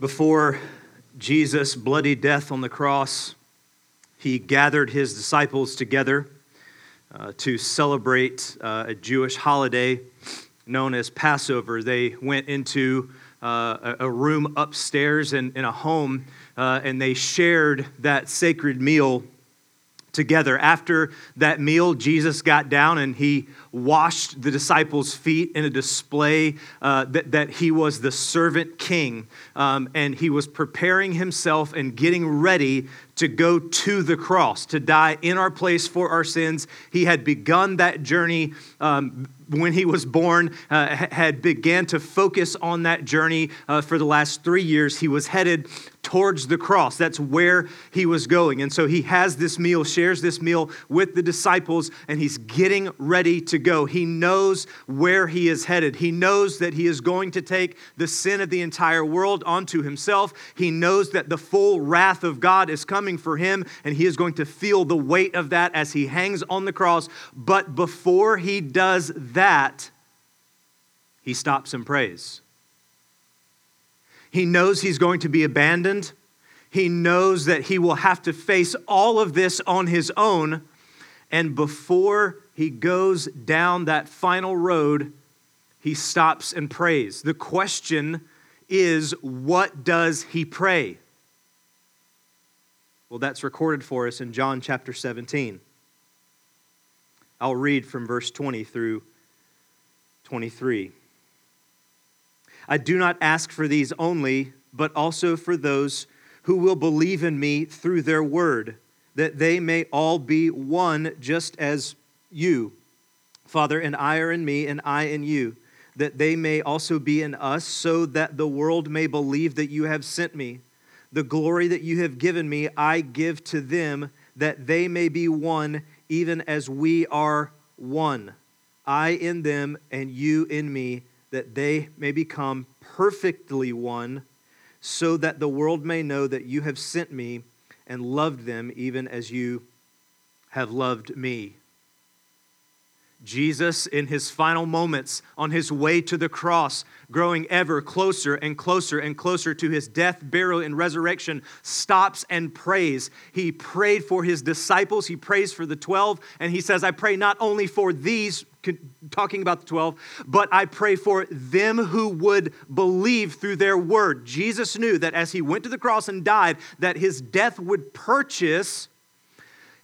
Before Jesus' bloody death on the cross, he gathered his disciples together uh, to celebrate uh, a Jewish holiday known as Passover. They went into uh, a room upstairs in, in a home uh, and they shared that sacred meal together. After that meal, Jesus got down and he washed the disciples' feet in a display uh, that, that he was the servant king. Um, and he was preparing himself and getting ready to go to the cross, to die in our place for our sins. He had begun that journey um, when he was born, uh, had began to focus on that journey uh, for the last three years. He was headed towards the cross. That's where he was going. And so he has this meal, shares this meal with the disciples, and he's getting ready to go. He knows where he is headed. He knows that he is going to take the sin of the entire world onto himself. He knows that the full wrath of God is coming for him, and he is going to feel the weight of that as he hangs on the cross. But before he does that, he stops and prays. He knows he's going to be abandoned. He knows that he will have to face all of this on his own. And before he goes down that final road, he stops and prays. The question is, what does he pray? Well, that's recorded for us in John chapter 17. I'll read from verse 20 through 23. I do not ask for these only, but also for those who will believe in me through their word, that they may all be one, just as you, Father, and I are in me, and I in you, that they may also be in us, so that the world may believe that you have sent me. The glory that you have given me, I give to them, that they may be one, even as we are one. I in them, and you in me that they may become perfectly one, so that the world may know that you have sent me and loved them even as you have loved me. Jesus, in his final moments on his way to the cross, growing ever closer and closer and closer to his death, burial, and resurrection, stops and prays. He prayed for his disciples, he prays for the 12, and he says, I pray not only for these, talking about the 12, but I pray for them who would believe through their word. Jesus knew that as he went to the cross and died, that his death would purchase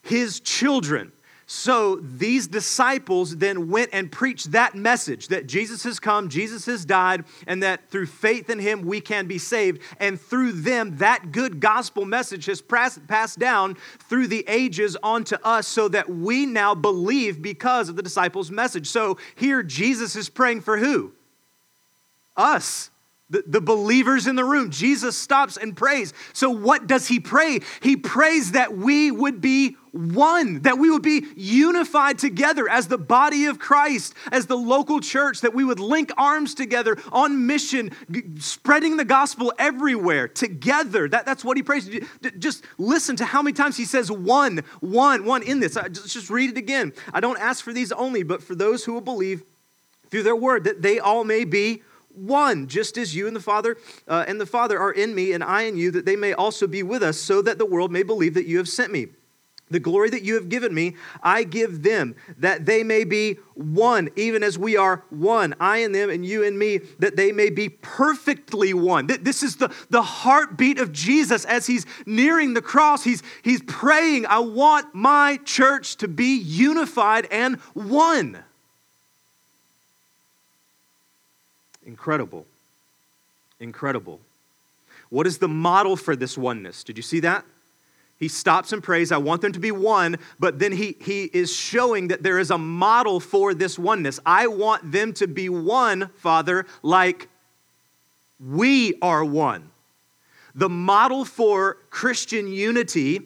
his children so these disciples then went and preached that message that Jesus has come, Jesus has died, and that through faith in him we can be saved. And through them, that good gospel message has passed down through the ages onto us so that we now believe because of the disciples' message. So here Jesus is praying for who? Us the, believers in the room. Jesus stops and prays. So, what does he pray? He prays that we would be one, that we would be unified together as the body of Christ, as the local church, that we would link arms together on mission, spreading the gospel everywhere together. That, that's what he prays. Just listen to how many times he says one, one, one in this. Just, just read it again. I don't ask for these only, but for those who will believe through their word, that they all may be one, just as you and the Father uh, and the Father are in me and I in you, that they may also be with us, so that the world may believe that you have sent me. The glory that you have given me, I give them, that they may be one, even as we are one, I and them and you and me, that they may be perfectly one. This is the, the heartbeat of Jesus as he's nearing the cross. He's, he's praying, I want my church to be unified and one. Incredible. Incredible. What is the model for this oneness? Did you see that? He stops and prays, I want them to be one, but then he, he is showing that there is a model for this oneness. I want them to be one, Father, like we are one. The model for Christian unity,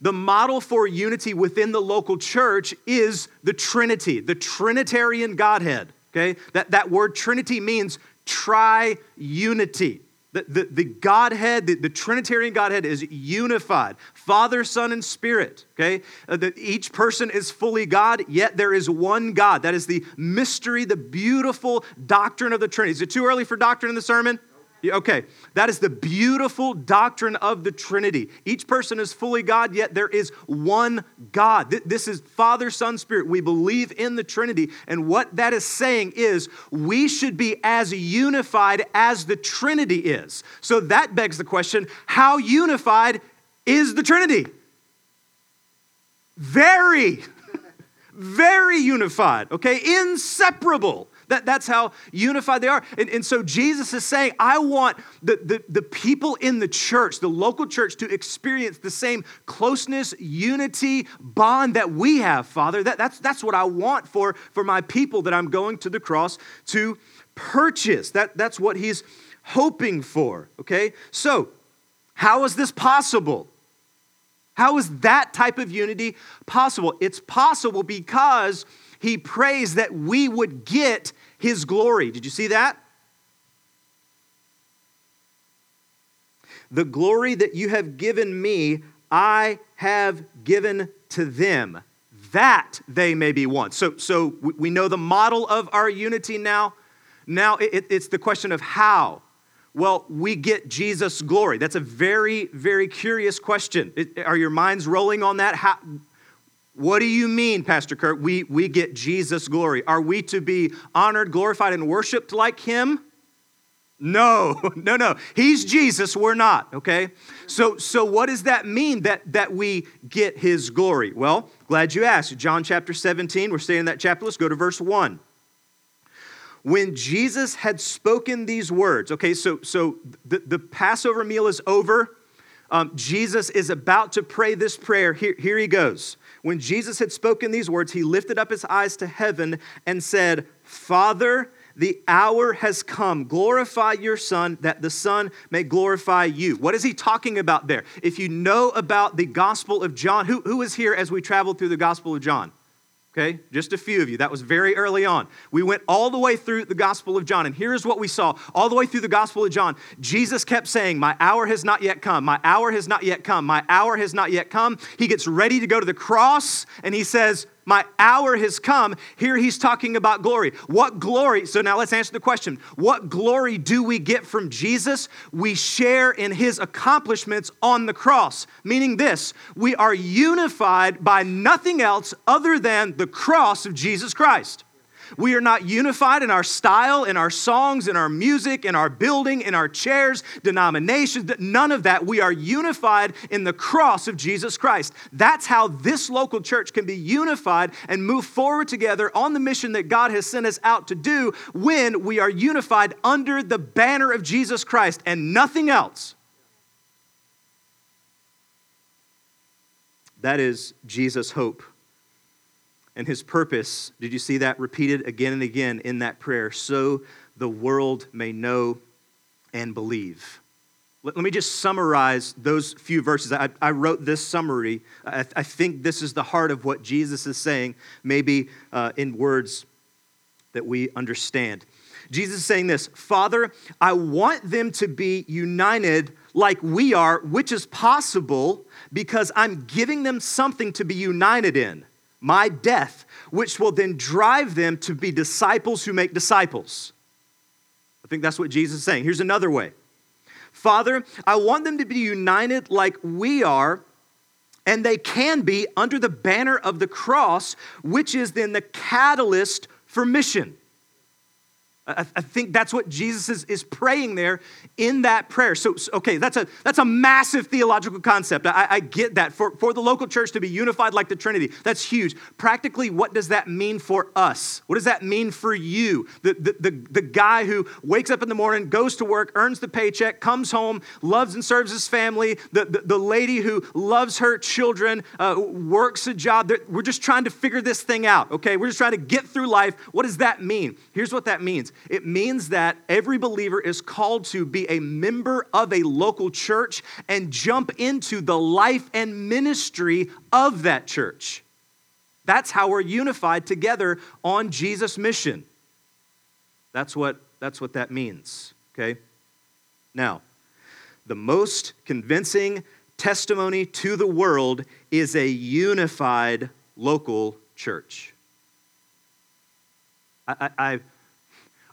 the model for unity within the local church is the Trinity, the Trinitarian Godhead. Okay? That, that word Trinity means tri-unity. The, the, the Godhead, the, the, Trinitarian Godhead is unified Father, Son, and Spirit. Okay? Uh, the, each person is fully God, yet there is one God. That is the mystery, the beautiful doctrine of the Trinity. Is it too early for doctrine in the sermon? Okay, that is the beautiful doctrine of the Trinity. Each person is fully God, yet there is one God. This is Father, Son, Spirit. We believe in the Trinity. And what that is saying is we should be as unified as the Trinity is. So that begs the question how unified is the Trinity? Very, very unified, okay? Inseparable. That, that's how unified they are. And, and so Jesus is saying, I want the, the, the people in the church, the local church, to experience the same closeness, unity, bond that we have, Father. That, that's, that's what I want for, for my people that I'm going to the cross to purchase. That, that's what he's hoping for, okay? So, how is this possible? How is that type of unity possible? It's possible because he prays that we would get his glory. Did you see that? The glory that you have given me, I have given to them, that they may be one. So, so we know the model of our unity now. Now it, it's the question of how. Well, we get Jesus' glory. That's a very, very curious question. It, are your minds rolling on that? How, what do you mean, Pastor Kurt? We, we get Jesus' glory. Are we to be honored, glorified, and worshiped like him? No, no, no. He's Jesus, we're not, okay? So, so what does that mean that, that we get his glory? Well, glad you asked. John chapter 17, we're staying in that chapter. Let's go to verse 1. When Jesus had spoken these words, okay, so, so the, the Passover meal is over. Um, Jesus is about to pray this prayer. Here, here he goes. When Jesus had spoken these words, he lifted up his eyes to heaven and said, Father, the hour has come. Glorify your Son, that the Son may glorify you. What is he talking about there? If you know about the Gospel of John, who, who is here as we travel through the Gospel of John? Okay, just a few of you. That was very early on. We went all the way through the Gospel of John, and here's what we saw. All the way through the Gospel of John, Jesus kept saying, My hour has not yet come. My hour has not yet come. My hour has not yet come. He gets ready to go to the cross, and he says, my hour has come. Here he's talking about glory. What glory? So now let's answer the question. What glory do we get from Jesus? We share in his accomplishments on the cross, meaning this we are unified by nothing else other than the cross of Jesus Christ. We are not unified in our style, in our songs, in our music, in our building, in our chairs, denominations, none of that. We are unified in the cross of Jesus Christ. That's how this local church can be unified and move forward together on the mission that God has sent us out to do when we are unified under the banner of Jesus Christ and nothing else. That is Jesus' hope and his purpose, did you see that repeated again and again in that prayer? So the world may know and believe. Let, me just summarize those few verses. I, I wrote this summary. I, I, think this is the heart of what Jesus is saying, maybe uh, in words that we understand. Jesus is saying this Father, I want them to be united like we are, which is possible because I'm giving them something to be united in my death, which will then drive them to be disciples who make disciples. I think that's what Jesus is saying. Here's another way Father, I want them to be united like we are, and they can be under the banner of the cross, which is then the catalyst for mission. I, I think that's what Jesus is, is praying there in that prayer. So, so, okay, that's a, that's a massive theological concept. I, I get that. For, for the local church to be unified like the Trinity, that's huge. Practically, what does that mean for us? What does that mean for you? The, the, the, the guy who wakes up in the morning, goes to work, earns the paycheck, comes home, loves and serves his family, the, the, the lady who loves her children, uh, works a job. We're just trying to figure this thing out, okay? We're just trying to get through life. What does that mean? Here's what that means it means that every believer is called to be a member of a local church and jump into the life and ministry of that church. That's how we're unified together on Jesus' mission. That's what, that's what that means, okay? Now, the most convincing testimony to the world is a unified local church. I, I,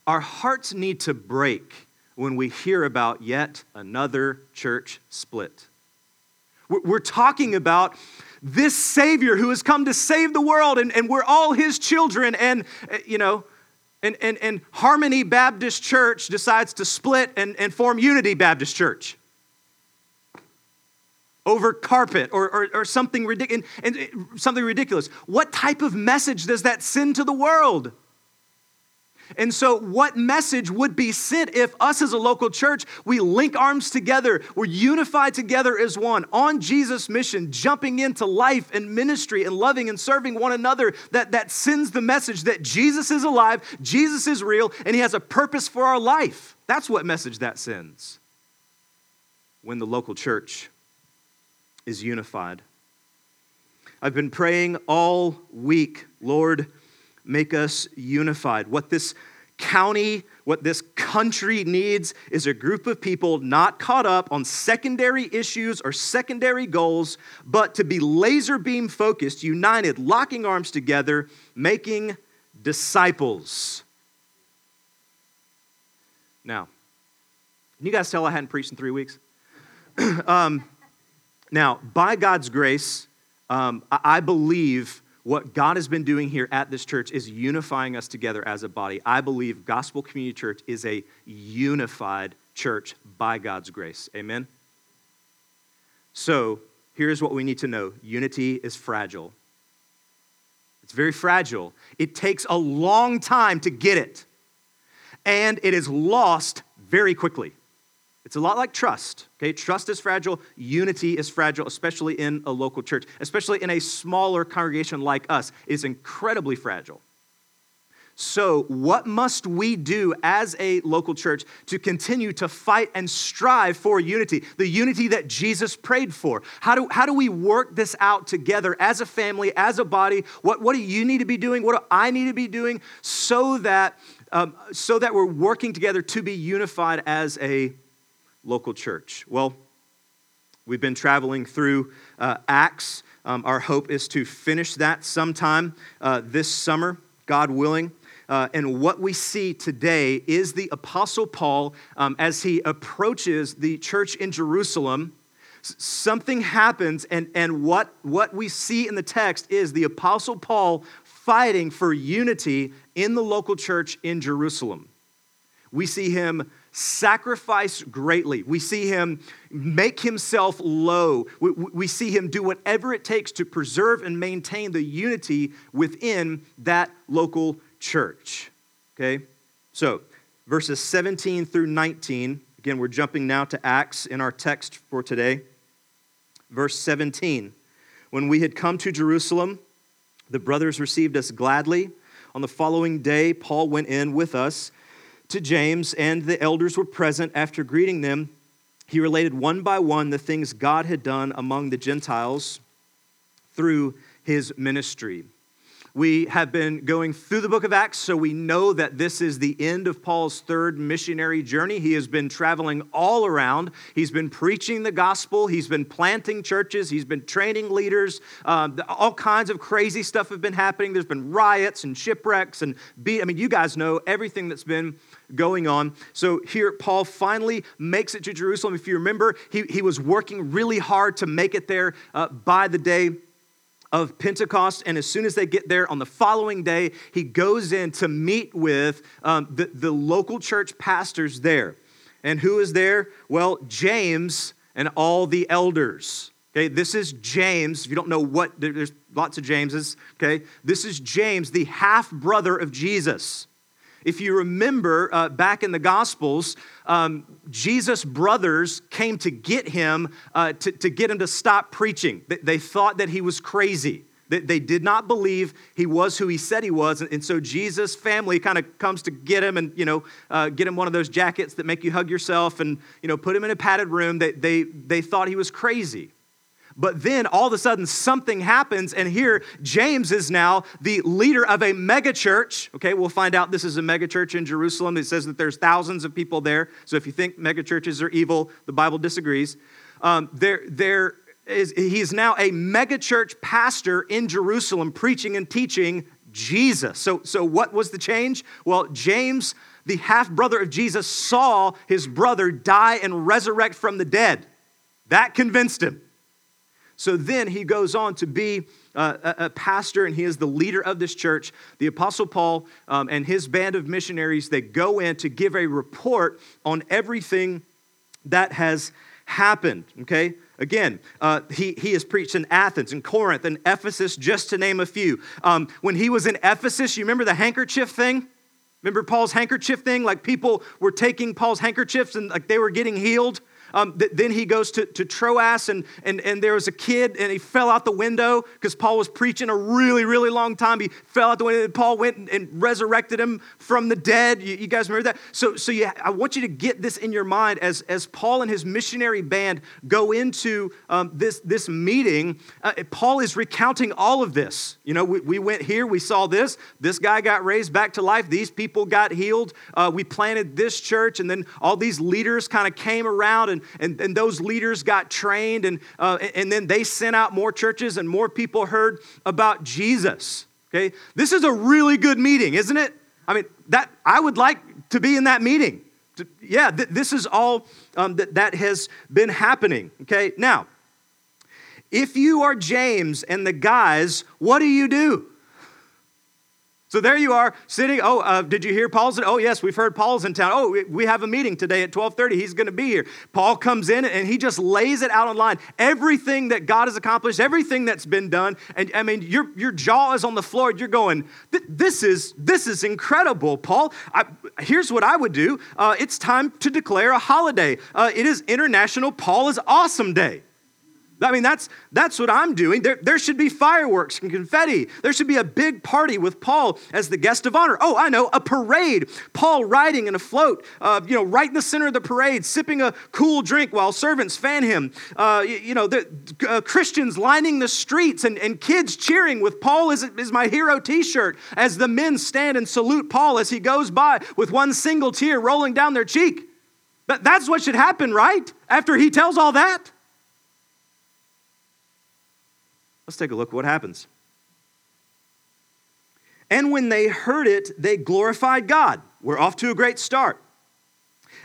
our hearts need to break when we hear about yet another church split. We're talking about this Savior who has come to save the world, and, and we're all his children. And, uh, you know, and, and, and Harmony Baptist Church decides to split and, and form Unity Baptist Church over carpet or, or, or something, ridic- and, and something ridiculous. What type of message does that send to the world? And so, what message would be sent if us as a local church, we link arms together, we're unified together as one on Jesus' mission, jumping into life and ministry and loving and serving one another, that, that sends the message that Jesus is alive, Jesus is real, and He has a purpose for our life. That's what message that sends when the local church is unified. I've been praying all week, Lord make us unified. What this county, what this country needs is a group of people not caught up on secondary issues or secondary goals, but to be laser beam focused, united, locking arms together, making disciples. Now, can you guys tell I hadn't preached in three weeks? um, now, by God's grace, um, I believe what God has been doing here at this church is unifying us together as a body. I believe Gospel Community Church is a unified church by God's grace. Amen? So, here's what we need to know unity is fragile. It's very fragile. It takes a long time to get it, and it is lost very quickly. It's a lot like trust. Okay, trust is fragile, unity is fragile, especially in a local church, especially in a smaller congregation like us. It's incredibly fragile. So, what must we do as a local church to continue to fight and strive for unity, the unity that Jesus prayed for? How do, how do we work this out together as a family, as a body? What, what do you need to be doing? What do I need to be doing so that, um, so that we're working together to be unified as a local church? Well, we've been traveling through uh, Acts. Um, our hope is to finish that sometime uh, this summer, God willing. Uh, and what we see today is the Apostle Paul um, as he approaches the church in Jerusalem. Something happens, and, and what, what we see in the text is the Apostle Paul fighting for unity in the local church in Jerusalem. We see him sacrifice greatly. We see him make himself low. We, we, see him do whatever it takes to preserve and maintain the unity within that local church. Okay? So, verses 17 through 19. Again, we're jumping now to Acts in our text for today. Verse 17. When we had come to Jerusalem, the brothers received us gladly. On the following day, Paul went in with us to James, and the elders were present. After greeting them, he related one by one the things God had done among the Gentiles through his ministry. We have been going through the book of Acts, so we know that this is the end of Paul's third missionary journey. He has been traveling all around. He's been preaching the gospel, he's been planting churches, he's been training leaders. Um, all kinds of crazy stuff have been happening. There's been riots and shipwrecks and beat. I mean, you guys know everything that's been going on. So here, Paul finally makes it to Jerusalem. If you remember, he, he was working really hard to make it there uh, by the day of Pentecost. And as soon as they get there on the following day, he goes in to meet with um, the, the local church pastors there. And who is there? Well, James and all the elders. Okay, this is James. If you don't know what, there's lots of Jameses. Okay, this is James, the half brother of Jesus. If you remember uh, back in the Gospels, um, Jesus' brothers came to get him, uh, to, to get him to stop preaching. They, they thought that he was crazy. They, they did not believe he was who he said he was. And, and so Jesus' family kind of comes to get him and, you know, uh, get him one of those jackets that make you hug yourself and, you know, put him in a padded room. They, they, they thought he was crazy. But then all of a sudden something happens, and here James is now the leader of a megachurch. Okay, we'll find out this is a megachurch in Jerusalem. It says that there's thousands of people there. So if you think megachurches are evil, the Bible disagrees. Um, there, there is, he's now a megachurch pastor in Jerusalem preaching and teaching Jesus. So, so what was the change? Well, James the half brother of Jesus, saw his brother die and resurrect from the dead. That convinced him. So then he goes on to be a, a, pastor and he is the leader of this church. The Apostle Paul um, and his band of missionaries, they go in to give a report on everything that has happened, okay? Again, uh, he, he has preached in Athens and Corinth and Ephesus, just to name a few. Um, when he was in Ephesus, you remember the handkerchief thing? Remember Paul's handkerchief thing? Like people were taking Paul's handkerchiefs and like they were getting healed. Um, th- then he goes to, to Troas, and, and, and there was a kid, and he fell out the window because Paul was preaching a really, really long time. He fell out the window, and Paul went and, and resurrected him from the dead. You, you, guys remember that? So, so yeah, I want you to get this in your mind as, as Paul and his missionary band go into um, this, this meeting. Uh, Paul is recounting all of this. You know, we, we went here, we saw this. This guy got raised back to life. These people got healed. Uh, we planted this church, and then all these leaders kind of came around and and, and those leaders got trained, and, uh, and then they sent out more churches, and more people heard about Jesus. Okay? This is a really good meeting, isn't it? I mean, that I would like to be in that meeting. Yeah, th- this is all um, that, that has been happening. Okay, now, if you are James and the guys, what do you do? So there you are sitting. Oh, uh, did you hear Paul's? In, oh, yes, we've heard Paul's in town. Oh, we, we have a meeting today at 12:30. He's going to be here. Paul comes in and he just lays it out online. Everything that God has accomplished, everything that's been done, and I mean, your your jaw is on the floor. You're going, this is this is incredible, Paul. I, here's what I would do. Uh, it's time to declare a holiday. Uh, it is International Paul is Awesome Day. I mean, that's, that's what I'm doing. There, there should be fireworks and confetti. There should be a big party with Paul as the guest of honor. Oh, I know, a parade. Paul riding in a float, uh, you know, right in the center of the parade, sipping a cool drink while servants fan him. Uh, you, you, know, the, uh, Christians lining the streets and, and kids cheering with Paul is, is my hero t shirt as the men stand and salute Paul as he goes by with one single tear rolling down their cheek. But that's what should happen, right? After he tells all that. Let's take a look at what happens. And when they heard it, they glorified God. We're off to a great start.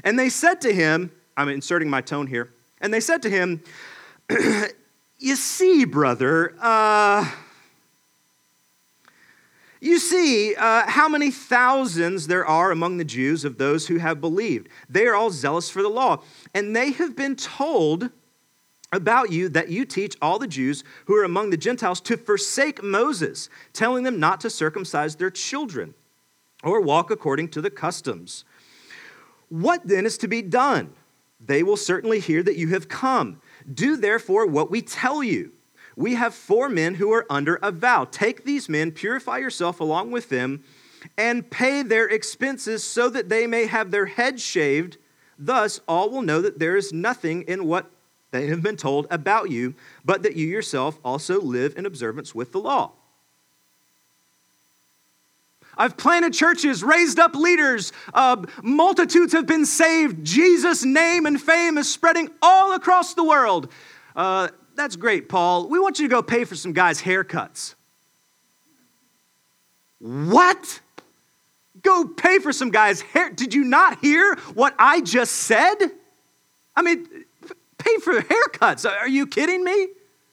And they said to him, I'm inserting my tone here, and they said to him, You see, brother, uh, you see uh, how many thousands there are among the Jews of those who have believed. They are all zealous for the law, and they have been told about you that you teach all the Jews who are among the Gentiles to forsake Moses, telling them not to circumcise their children or walk according to the customs. What then is to be done? They will certainly hear that you have come. Do therefore what we tell you. We have four men who are under a vow. Take these men, purify yourself along with them, and pay their expenses so that they may have their heads shaved. Thus, all will know that there is nothing in what have been told about you, but that you yourself also live in observance with the law. I've planted churches, raised up leaders, uh, multitudes have been saved. Jesus' name and fame is spreading all across the world. Uh, that's great, Paul. We want you to go pay for some guys' haircuts. What? Go pay for some guys' hair. Did you not hear what I just said? I mean, pay for haircuts. Are you kidding me?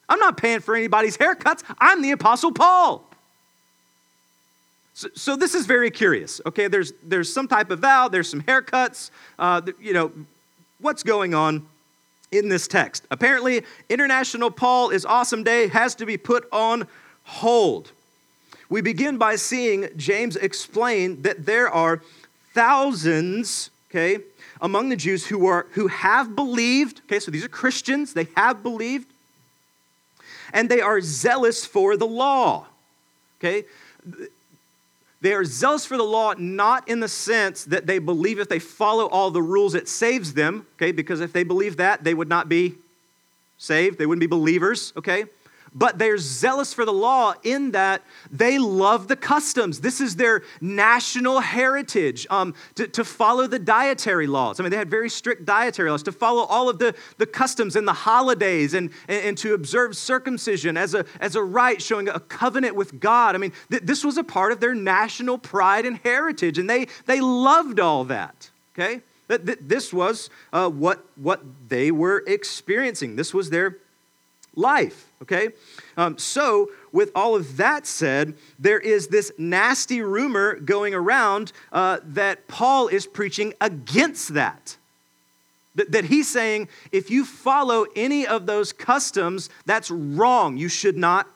I'm not paying for anybody's haircuts. I'm the Apostle Paul. So, so this is very curious. Okay, there's, there's some type of vow, there's some haircuts. Uh, you know, what's going on in this text? Apparently, International Paul is Awesome Day has to be put on hold. We begin by seeing James explain that there are thousands, okay, among the Jews who, are, who have believed. Okay, so these are Christians, they have believed, and they are zealous for the law. Okay? They are zealous for the law, not in the sense that they believe if they follow all the rules, it saves them, okay? Because if they believe that, they would not be saved, they wouldn't be believers, okay? But they're zealous for the law in that they love the customs. This is their national heritage um, to, to follow the dietary laws. I mean, they had very strict dietary laws, to follow all of the, the customs and the holidays and, and, and to observe circumcision as a, as a rite showing a covenant with God. I mean, th- this was a part of their national pride and heritage, and they, they loved all that, okay? That This was uh, what, what they were experiencing. This was their life, okay? Um, so, with all of that said, there is this nasty rumor going around uh, that Paul is preaching against that. that. That he's saying, if you follow any of those customs, that's wrong. You should not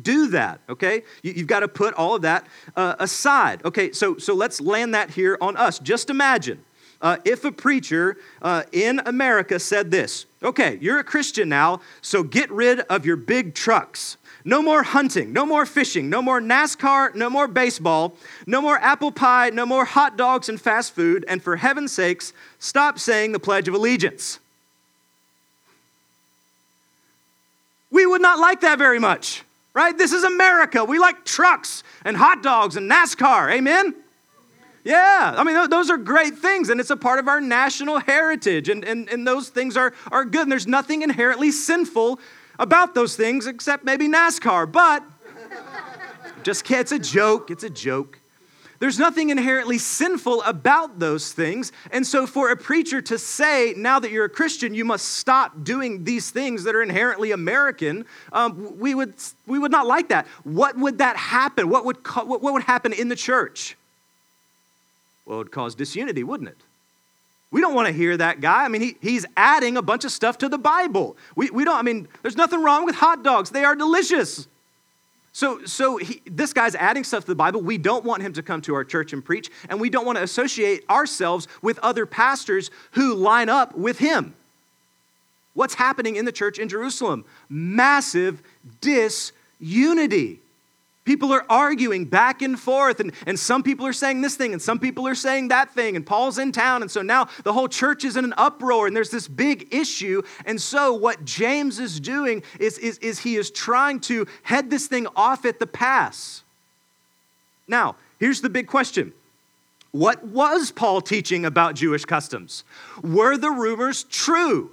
do that okay you, have got to put all of that uh, aside okay so so let's land that here on us just imagine uh, if a preacher uh, in America said this okay, you're a Christian now, so get rid of your big trucks. No more hunting, no more fishing, no more NASCAR, no more baseball, no more apple pie, no more hot dogs and fast food, and for heaven's sakes, stop saying the Pledge of Allegiance. We would not like that very much, right? This is America. We like trucks and hot dogs and NASCAR. Amen? Yeah, I mean, those are great things, and it's a part of our national heritage, and, and, and those things are, are good, and there's nothing inherently sinful about those things except maybe NASCAR, but just it's a joke, it's a joke. There's nothing inherently sinful about those things. And so, for a preacher to say, now that you're a Christian, you must stop doing these things that are inherently American, um, we, would, we would not like that. What would that happen? What would, what would happen in the church? Well, it would cause disunity, wouldn't it? We don't want to hear that guy. I mean, he, he's adding a bunch of stuff to the Bible. We, we don't, I mean, there's nothing wrong with hot dogs, they are delicious. So, so he, this guy's adding stuff to the Bible. We don't want him to come to our church and preach, and we don't want to associate ourselves with other pastors who line up with him. What's happening in the church in Jerusalem? Massive disunity. People are arguing back and forth, and, and some people are saying this thing, and some people are saying that thing, and Paul's in town, and so now the whole church is in an uproar, and there's this big issue. And so, what James is doing is, is, is he is trying to head this thing off at the pass. Now, here's the big question What was Paul teaching about Jewish customs? Were the rumors true?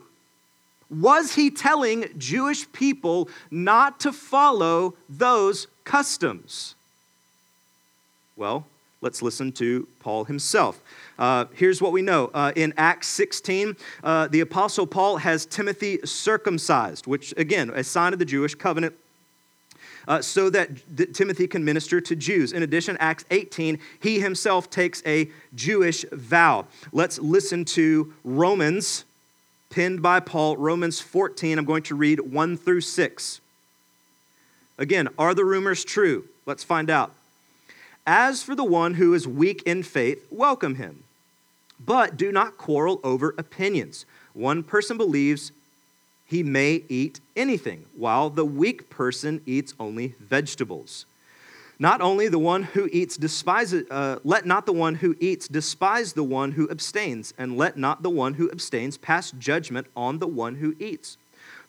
Was he telling Jewish people not to follow those customs? Well, let's listen to Paul himself. Uh, here's what we know. Uh, in Acts 16, uh, the Apostle Paul has Timothy circumcised, which, again, a sign of the Jewish covenant. Uh, so that Timothy can minister to Jews. In addition, Acts 18, he himself takes a Jewish vow. Let's listen to Romans penned by Paul, Romans 14. I'm going to read 1 through 6. Again, are the rumors true? Let's find out. As for the one who is weak in faith, welcome him. But do not quarrel over opinions. One person believes he may eat anything, while the weak person eats only vegetables. Not only the one who eats despise, uh, let not the one who eats despise the one who abstains, and let not the one who abstains pass judgment on the one who eats.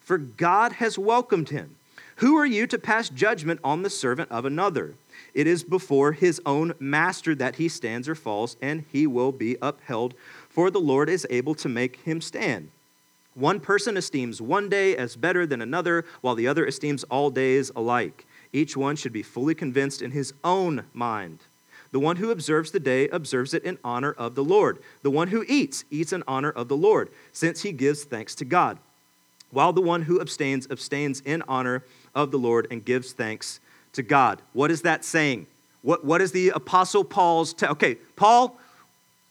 For God has welcomed him. Who are you to pass judgment on the servant of another? It is before his own master that he stands or falls, and he will be upheld, for the Lord is able to make him stand. One person esteems one day as better than another, while the other esteems all days alike. Each one should be fully convinced in his own mind. The one who observes the day observes it in honor of the Lord. The one who eats, eats in honor of the Lord, since he gives thanks to God. While the one who abstains, abstains in honor of the Lord and gives thanks to God. What is that saying? What, what is the Apostle Paul's? Te- okay, Paul,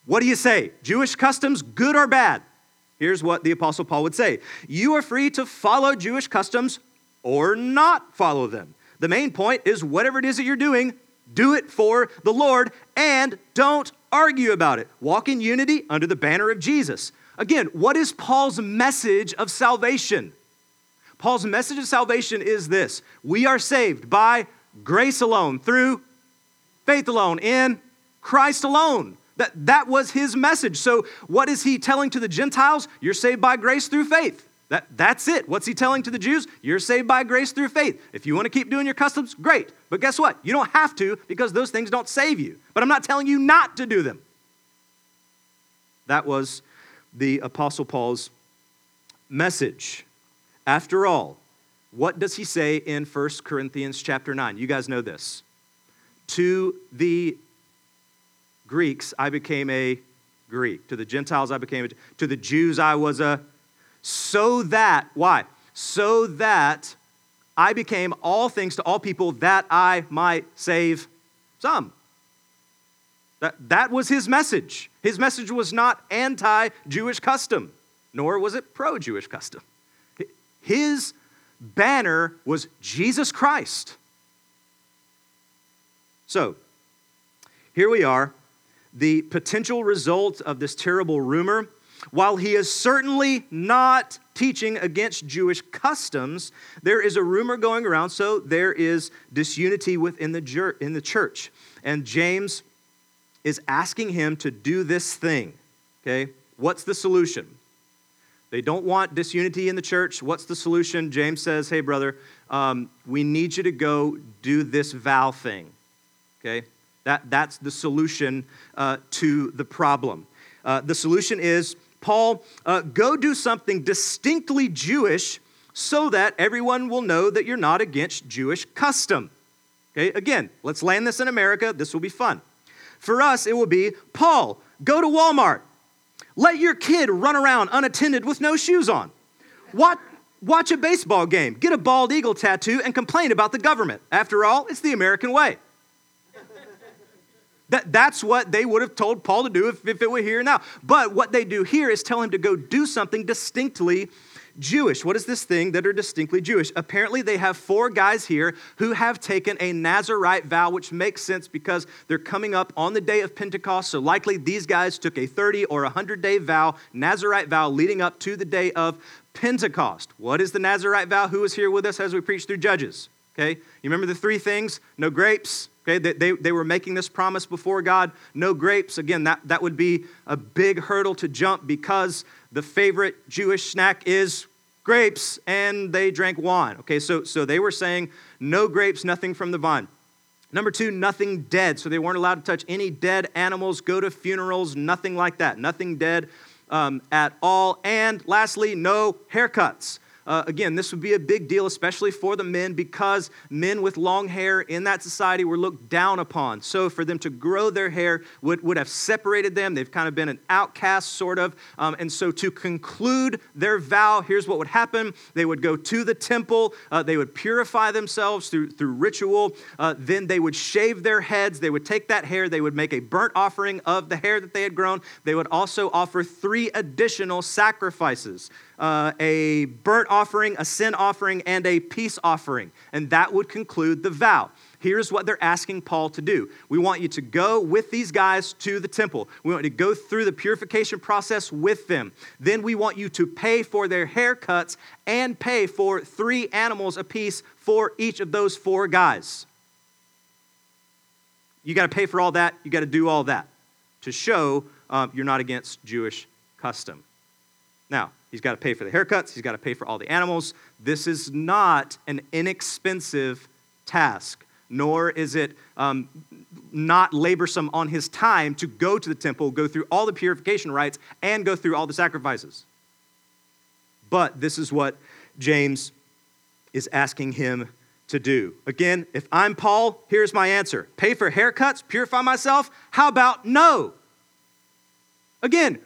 what do you say? Jewish customs, good or bad? Here's what the Apostle Paul would say You are free to follow Jewish customs or not follow them. The main point is whatever it is that you're doing, do it for the Lord and don't argue about it. Walk in unity under the banner of Jesus. Again, what is Paul's message of salvation? Paul's message of salvation is this We are saved by grace alone, through faith alone, in Christ alone. That, that was his message. So, what is he telling to the Gentiles? You're saved by grace through faith. That, that's it. What's he telling to the Jews? You're saved by grace through faith. If you want to keep doing your customs, great. But guess what? You don't have to because those things don't save you. But I'm not telling you not to do them. That was the Apostle Paul's message. After all, what does he say in 1 Corinthians chapter 9? You guys know this. To the Greeks, I became a Greek. To the Gentiles, I became a To the Jews, I was a so that, why? So that I became all things to all people that I might save some. That, that was his message. His message was not anti Jewish custom, nor was it pro Jewish custom. His banner was Jesus Christ. So, here we are. The potential result of this terrible rumor, while he is certainly not teaching against Jewish customs, there is a rumor going around, so there is disunity within the, in the church. And James is asking him to do this thing. Okay? What's the solution? They don't want disunity in the church. What's the solution? James says, Hey, brother, um, we need you to go do this vow thing. Okay? That, that's the solution uh, to the problem. Uh, the solution is Paul, uh, go do something distinctly Jewish so that everyone will know that you're not against Jewish custom. Okay, again, let's land this in America. This will be fun. For us, it will be Paul, go to Walmart. Let your kid run around unattended with no shoes on. Watch, watch a baseball game, get a bald eagle tattoo, and complain about the government. After all, it's the American way. That, that's what they would have told Paul to do if, if it were here now. But what they do here is tell him to go do something distinctly Jewish. What is this thing that are distinctly Jewish? Apparently, they have four guys here who have taken a Nazarite vow, which makes sense because they're coming up on the day of Pentecost. So, likely, these guys took a 30 or 100 day vow, Nazarite vow, leading up to the day of Pentecost. What is the Nazarite vow? Who is here with us as we preach through Judges? Okay, you remember the three things? No grapes. Okay, they, they, they were making this promise before God. No grapes. Again, that, that would be a big hurdle to jump because the favorite Jewish snack is grapes and they drank wine. Okay, so, so they were saying no grapes, nothing from the vine. Number two, nothing dead. So they weren't allowed to touch any dead animals, go to funerals, nothing like that. Nothing dead um, at all. And lastly, no haircuts. Uh, again, this would be a big deal, especially for the men, because men with long hair in that society were looked down upon. So for them to grow their hair would, would have separated them. They've kind of been an outcast, sort of. Um, and so to conclude their vow, here's what would happen they would go to the temple, uh, they would purify themselves through, through ritual, uh, then they would shave their heads, they would take that hair, they would make a burnt offering of the hair that they had grown. They would also offer three additional sacrifices uh, a burnt offering, a sin offering, and a peace offering. And that would conclude the vow. Here's what they're asking Paul to do. We want you to go with these guys to the temple. We want you to go through the purification process with them. Then we want you to pay for their haircuts and pay for three animals apiece for each of those four guys. You got to pay for all that. You got to do all that to show um, you're not against Jewish custom. Now, He's got to pay for the haircuts, he's got to pay for all the animals. This is not an inexpensive task, nor is it um, not laborsome on his time to go to the temple, go through all the purification rites, and go through all the sacrifices. But this is what James is asking him to do. Again, if I'm Paul, here's my answer pay for haircuts, purify myself. How about no? Again,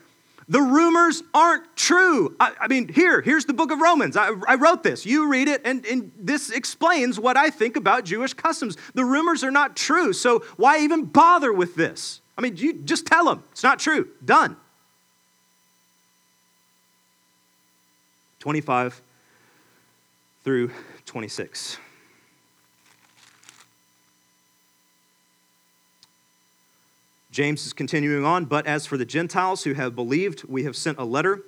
the rumors aren't true. I, I, mean, here, here's the book of Romans. I, I wrote this. You read it, and, and this explains what I think about Jewish customs. The rumors are not true, so why even bother with this? I mean, you just tell them it's not true. Done. 25 through 26. James is continuing on, but as for the Gentiles who have believed, we have sent a letter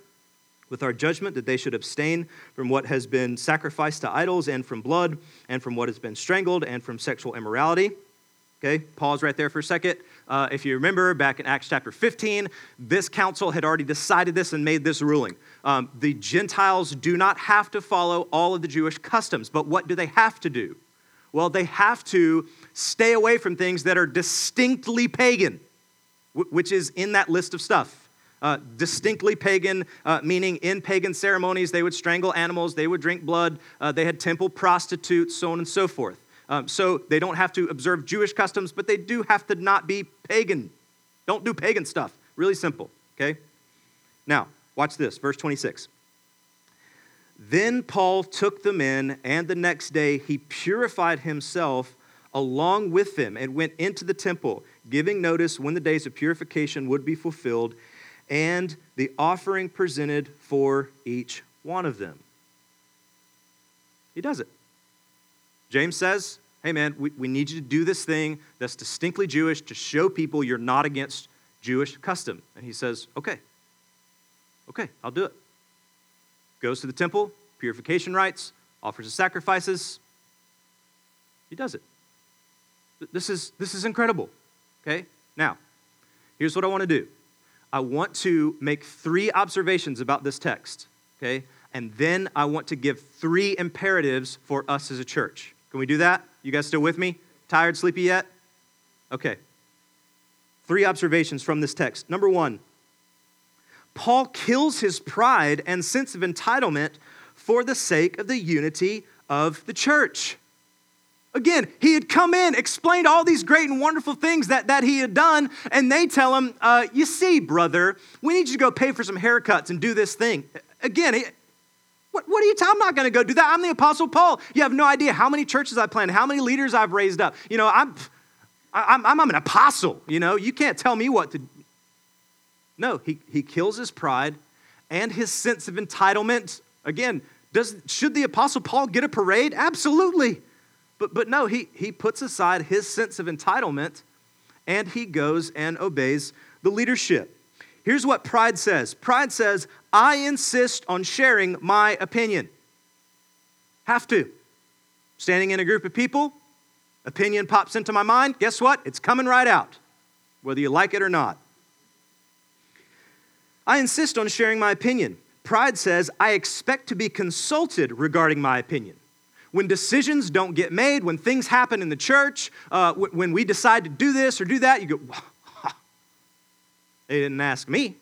with our judgment that they should abstain from what has been sacrificed to idols, and from blood, and from what has been strangled, and from sexual immorality. Okay, pause right there for a second. Uh, if you remember back in Acts chapter 15, this council had already decided this and made this ruling. Um, the Gentiles do not have to follow all of the Jewish customs, but what do they have to do? Well, they have to stay away from things that are distinctly pagan, which is in that list of stuff. Uh, distinctly pagan, uh, meaning in pagan ceremonies, they would strangle animals, they would drink blood, uh, they had temple prostitutes, so on and so forth. Um, so they don't have to observe Jewish customs, but they do have to not be pagan. Don't do pagan stuff. Really simple, okay? Now, watch this, verse 26. Then Paul took them in, and the next day he purified himself along with them and went into the temple, giving notice when the days of purification would be fulfilled and the offering presented for each one of them. He does it. James says, hey man, we, we need you to do this thing that's distinctly Jewish to show people you're not against Jewish custom. And he says, okay, okay, I'll do it. Goes to the temple, purification rites, offers the sacrifices. He does it. This is, this is incredible. Okay? Now, here's what I want to do I want to make three observations about this text. Okay? And then I want to give three imperatives for us as a church. Can we do that? You guys still with me? Tired, sleepy yet? Okay. Three observations from this text. Number one, Paul kills his pride and sense of entitlement for the sake of the unity of the church. Again, he had come in, explained all these great and wonderful things that, that he had done, and they tell him, uh, You see, brother, we need you to go pay for some haircuts and do this thing. Again, what, what are you tell? I'm not going to go do that. I'm the Apostle Paul. You have no idea how many churches I've planted, how many leaders I've raised up. You know, I'm, I'm, I'm, I'm an apostle. You know, you can't tell me what to. No, he, he kills his pride and his sense of entitlement. Again, does, should the Apostle Paul get a parade? Absolutely. But, but no, he, he puts aside his sense of entitlement and he goes and obeys the leadership. Here's what pride says pride says, I insist on sharing my opinion. Have to. Standing in a group of people, opinion pops into my mind. Guess what? It's coming right out, whether you like it or not. I insist on sharing my opinion. Pride says, I expect to be consulted regarding my opinion. When decisions don't get made, when things happen in the church, uh, when we decide to do this or do that, you go, they didn't ask me.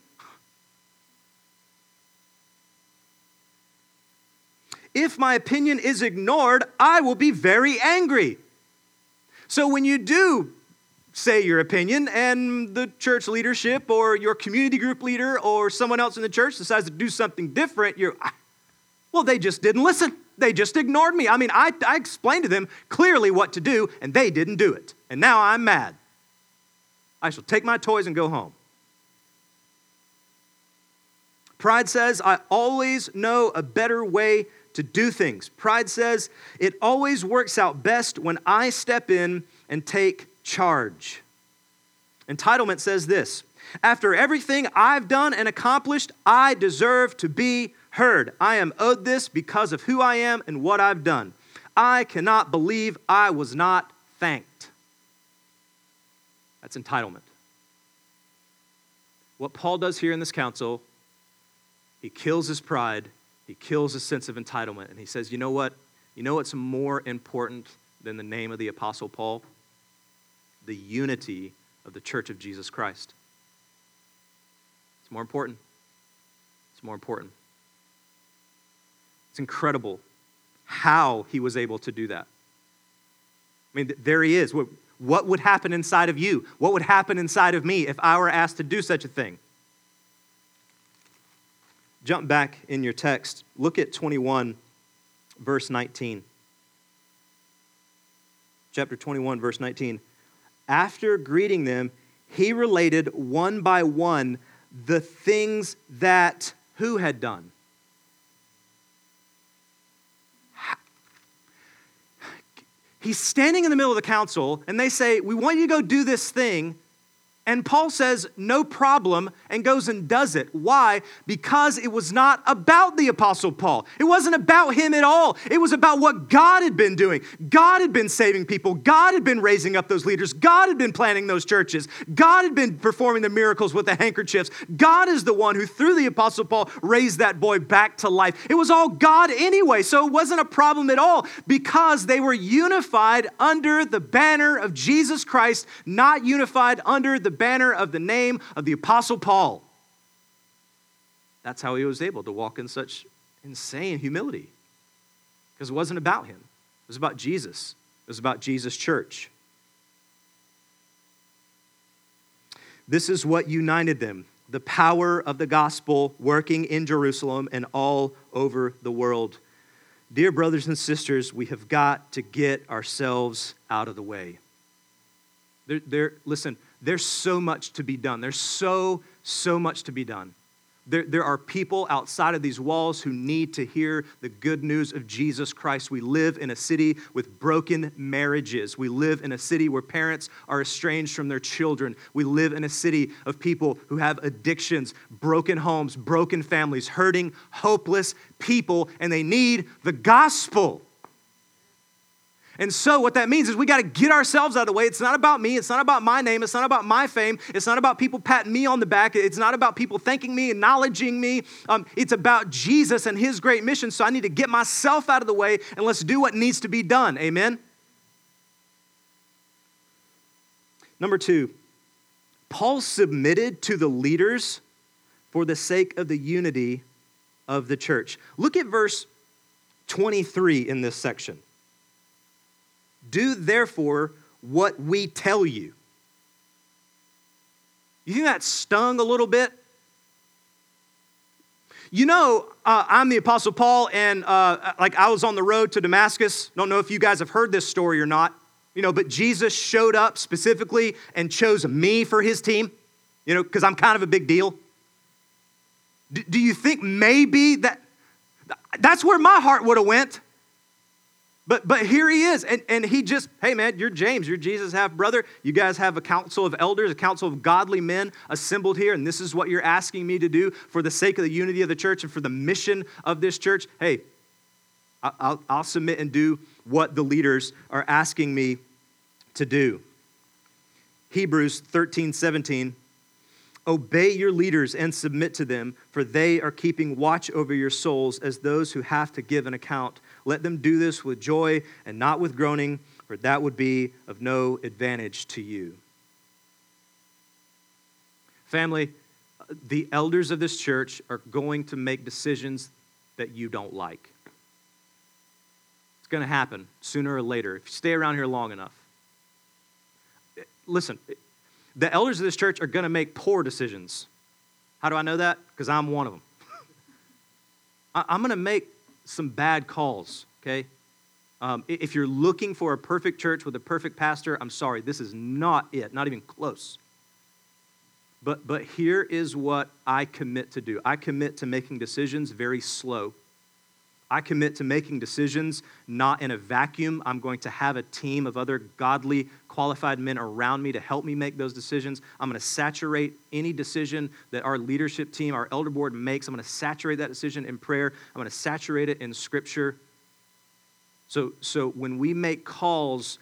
If my opinion is ignored, I will be very angry. So when you do say your opinion and the church leadership or your community group leader or someone else in the church decides to do something different, you're, ah, well, they just didn't listen. They just ignored me. I mean, I, I explained to them clearly what to do, and they didn't do it. And now I'm mad. I shall take my toys and go home. Pride says, I always know a better way to do things. Pride says, it always works out best when I step in and take charge. Entitlement says this After everything I've done and accomplished, I deserve to be heard. I am owed this because of who I am and what I've done. I cannot believe I was not thanked. That's entitlement. What Paul does here in this council he kills his pride, he kills his sense of entitlement, and he says, You know what? You know what's more important than the name of the Apostle Paul? The unity of the church of Jesus Christ. It's more important. It's more important. It's incredible how he was able to do that. I mean, there he is. What would happen inside of you? What would happen inside of me if I were asked to do such a thing? Jump back in your text. Look at 21, verse 19. Chapter 21, verse 19. After greeting them, he related one by one the things that who had done? He's standing in the middle of the council, and they say, We want you to go do this thing. And Paul says, no problem, and goes and does it. Why? Because it was not about the Apostle Paul. It wasn't about him at all. It was about what God had been doing. God had been saving people. God had been raising up those leaders. God had been planting those churches. God had been performing the miracles with the handkerchiefs. God is the one who, through the Apostle Paul, raised that boy back to life. It was all God anyway, so it wasn't a problem at all because they were unified under the banner of Jesus Christ, not unified under the banner of the name of the Apostle Paul. That's how he was able to walk in such insane humility. Because it wasn't about him, it was about Jesus, it was about Jesus' church. This is what united them the power of the gospel working in Jerusalem and all over the world. Dear brothers and sisters, we have got to get ourselves out of the way. There, there, listen, there's so much to be done. There's so, so much to be done. There, there are people outside of these walls who need to hear the good news of Jesus Christ. We live in a city with broken marriages. We live in a city where parents are estranged from their children. We live in a city of people who have addictions, broken homes, broken families, hurting, hopeless people, and they need the gospel. And so, what that means is we got to get ourselves out of the way. It's not about me. It's not about my name. It's not about my fame. It's not about people patting me on the back. It's not about people thanking me, acknowledging me. Um, it's about Jesus and his great mission. So, I need to get myself out of the way and let's do what needs to be done. Amen? Number two, Paul submitted to the leaders for the sake of the unity of the church. Look at verse 23 in this section. Do therefore what we tell you. You think that stung a little bit? You know, uh, I'm the Apostle Paul, and uh, like I was on the road to Damascus. Don't know if you guys have heard this story or not, you know, but Jesus showed up specifically and chose me for his team, you know, because I'm kind of a big deal. D- do you think maybe that that's where my heart would have went? But, but here he is, and, and he just, hey man, you're James, you're Jesus' half brother. You guys have a council of elders, a council of godly men assembled here, and this is what you're asking me to do for the sake of the unity of the church and for the mission of this church. Hey, I'll, I'll submit and do what the leaders are asking me to do. Hebrews 13, 17. Obey your leaders and submit to them, for they are keeping watch over your souls as those who have to give an account. Let them do this with joy and not with groaning, for that would be of no advantage to you. Family, the elders of this church are going to make decisions that you don't like. It's going to happen sooner or later if you stay around here long enough. Listen, the elders of this church are going to make poor decisions. How do I know that? Because I'm one of them. I'm going to make some bad calls, okay? Um, if you're looking for a perfect church with a perfect pastor, I'm sorry, this is not it, not even close. But, but here is what I commit to do I commit to making decisions very slow. I commit to making decisions not in a vacuum. I'm going to have a team of other godly, qualified men around me to help me make those decisions. I'm going to saturate any decision that our leadership team, our elder board makes. I'm going to saturate that decision in prayer. I'm going to saturate it in scripture. So, so when we make calls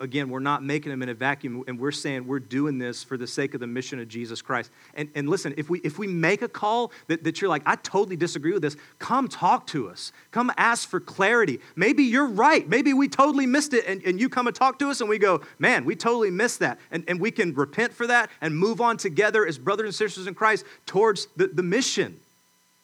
again, we're not making them in a vacuum, and we're saying we're doing this for the sake of the mission of Jesus Christ. And, and listen, if we, if we make a call that, that you're like, I totally disagree with this, come talk to us. Come ask for clarity. Maybe you're right. Maybe we totally missed it, and, and you come and talk to us, and we go, man, we totally missed that. And, and we can repent for that and move on together as brothers and sisters in Christ towards the, the mission.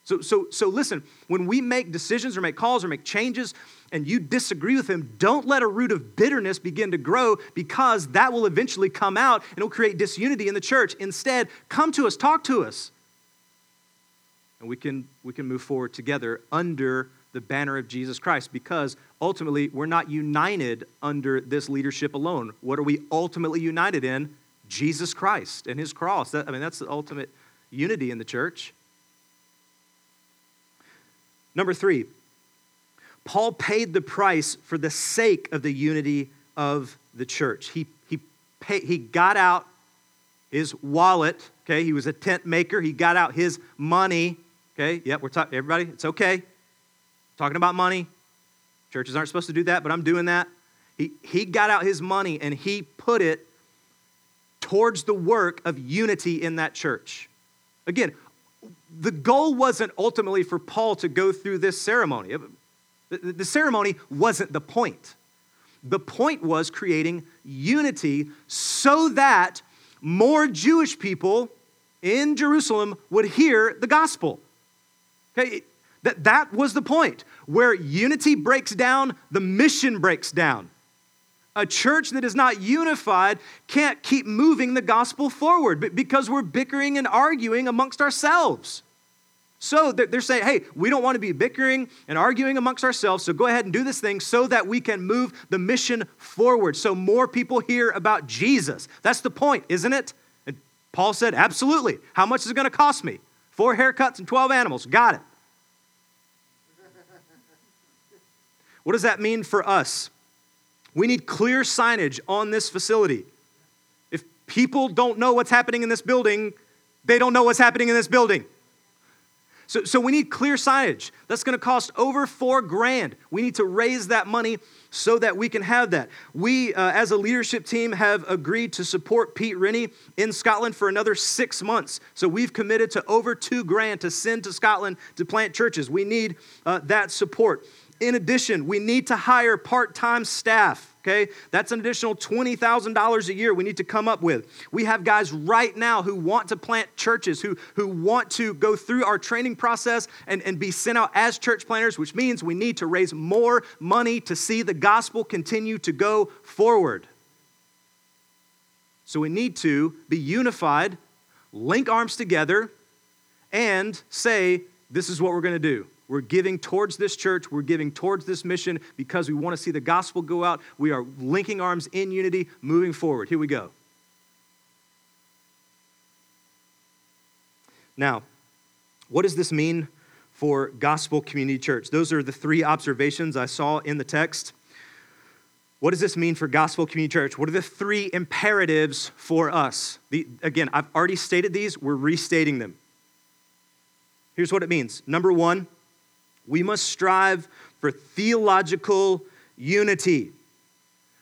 So, so, so listen, when we make decisions or make calls or make changes, and you disagree with him, don't let a root of bitterness begin to grow because that will eventually come out and it'll create disunity in the church. Instead, come to us, talk to us. And we can, we can move forward together under the banner of Jesus Christ because ultimately we're not united under this leadership alone. What are we ultimately united in? Jesus Christ and his cross. That, I mean, that's the ultimate unity in the church. Number three, Paul paid the price for the sake of the unity of the church. He, he, pay, he got out, his wallet. Okay, he was a tent maker. He got out his money. Okay, yep, we're talking, everybody, it's okay. Talking about money. Churches aren't supposed to do that, but I'm doing that. He, he got out his money and he put it towards the work of unity in that church. Again, the goal wasn't ultimately for Paul to go through this ceremony. The, the ceremony wasn't the point. The point was creating unity so that more Jewish people in Jerusalem would hear the gospel. Okay, that, that was the point. Where unity breaks down, the mission breaks down. A church that is not unified can't keep moving the gospel forward because we're bickering and arguing amongst ourselves. So they're saying, hey, we don't want to be bickering and arguing amongst ourselves, so go ahead and do this thing so that we can move the mission forward, so more people hear about Jesus. That's the point, isn't it? And Paul said, absolutely. How much is it going to cost me? Four haircuts and 12 animals. Got it. What does that mean for us? We need clear signage on this facility. If people don't know what's happening in this building, they don't know what's happening in this building. So, so we need clear signage. That's going to cost over four grand. We need to raise that money so that we can have that. We, uh, as a leadership team, have agreed to support Pete Rennie in Scotland for another six months. So we've committed to over two grand to send to Scotland to plant churches. We need uh, that support. In addition, we need to hire part time staff okay? That's an additional $20,000 a year we need to come up with. We have guys right now who want to plant churches, who, who want to go through our training process and, and be sent out as church planters, which means we need to raise more money to see the gospel continue to go forward. So we need to be unified, link arms together, and say, this is what we're going to do. We're giving towards this church. We're giving towards this mission because we want to see the gospel go out. We are linking arms in unity, moving forward. Here we go. Now, what does this mean for Gospel Community Church? Those are the three observations I saw in the text. What does this mean for Gospel Community Church? What are the three imperatives for us? The, again, I've already stated these, we're restating them. Here's what it means. Number one, we must strive for theological unity.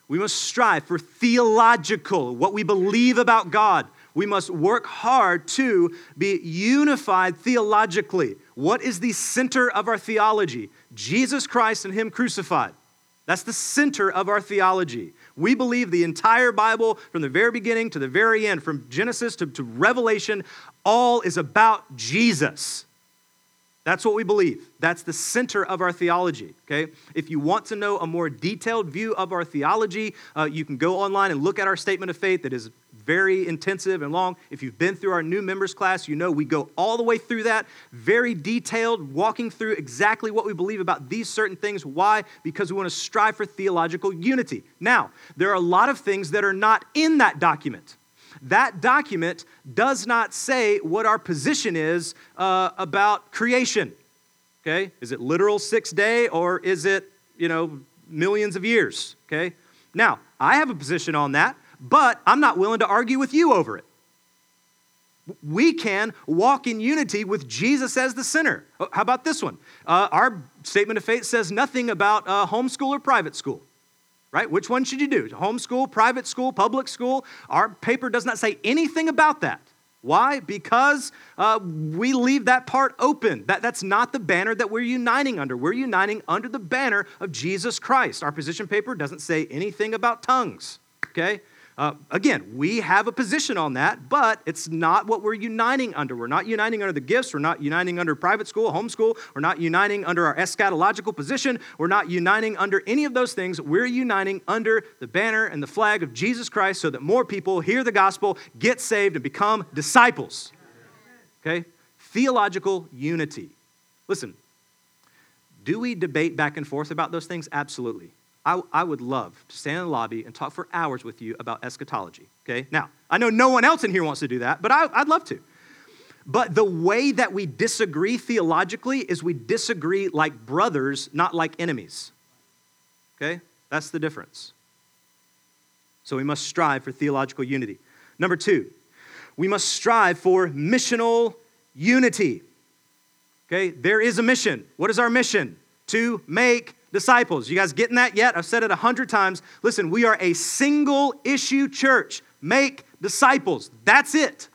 We must strive for theological, what we believe about God. We must work hard to be unified theologically. What is the center of our theology? Jesus Christ and Him crucified. That's the center of our theology. We believe the entire Bible, from the very beginning to the very end, from Genesis to, to Revelation, all is about Jesus. That's what we believe. That's the center of our theology, okay? If you want to know a more detailed view of our theology, uh, you can go online and look at our statement of faith that is very intensive and long. If you've been through our new members class, you know we go all the way through that, very detailed, walking through exactly what we believe about these certain things. Why? Because we want to strive for theological unity. Now, there are a lot of things that are not in that document. That document does not say what our position is uh, about creation. Okay? Is it literal six day or is it, you know, millions of years? Okay? Now, I have a position on that, but I'm not willing to argue with you over it. We can walk in unity with Jesus as the center. Oh, how about this one? Uh, our statement of faith says nothing about uh, homeschool or private school right? Which one should you do? Homeschool, private school, public school? Our paper does not say anything about that. Why? Because uh, we leave that part open. That, that's not the banner that we're uniting under. We're uniting under the banner of Jesus Christ. Our position paper doesn't say anything about tongues, okay? Uh, again, we have a position on that, but it's not what we're uniting under. We're not uniting under the gifts. We're not uniting under private school, homeschool. We're not uniting under our eschatological position. We're not uniting under any of those things. We're uniting under the banner and the flag of Jesus Christ so that more people hear the gospel, get saved, and become disciples. Okay? Theological unity. Listen, do we debate back and forth about those things? Absolutely. I, I would love to stand in the lobby and talk for hours with you about eschatology, okay? Now, I know no one else in here wants to do that, but I, I'd love to. But the way that we disagree theologically is we disagree like brothers, not like enemies. Okay? That's the difference. So we must strive for theological unity. Number two, we must strive for missional unity. Okay, there is a mission. What is our mission? To make disciples. You guys getting that yet? I've said it a hundred times. Listen, we are a single issue church. Make disciples. That's it.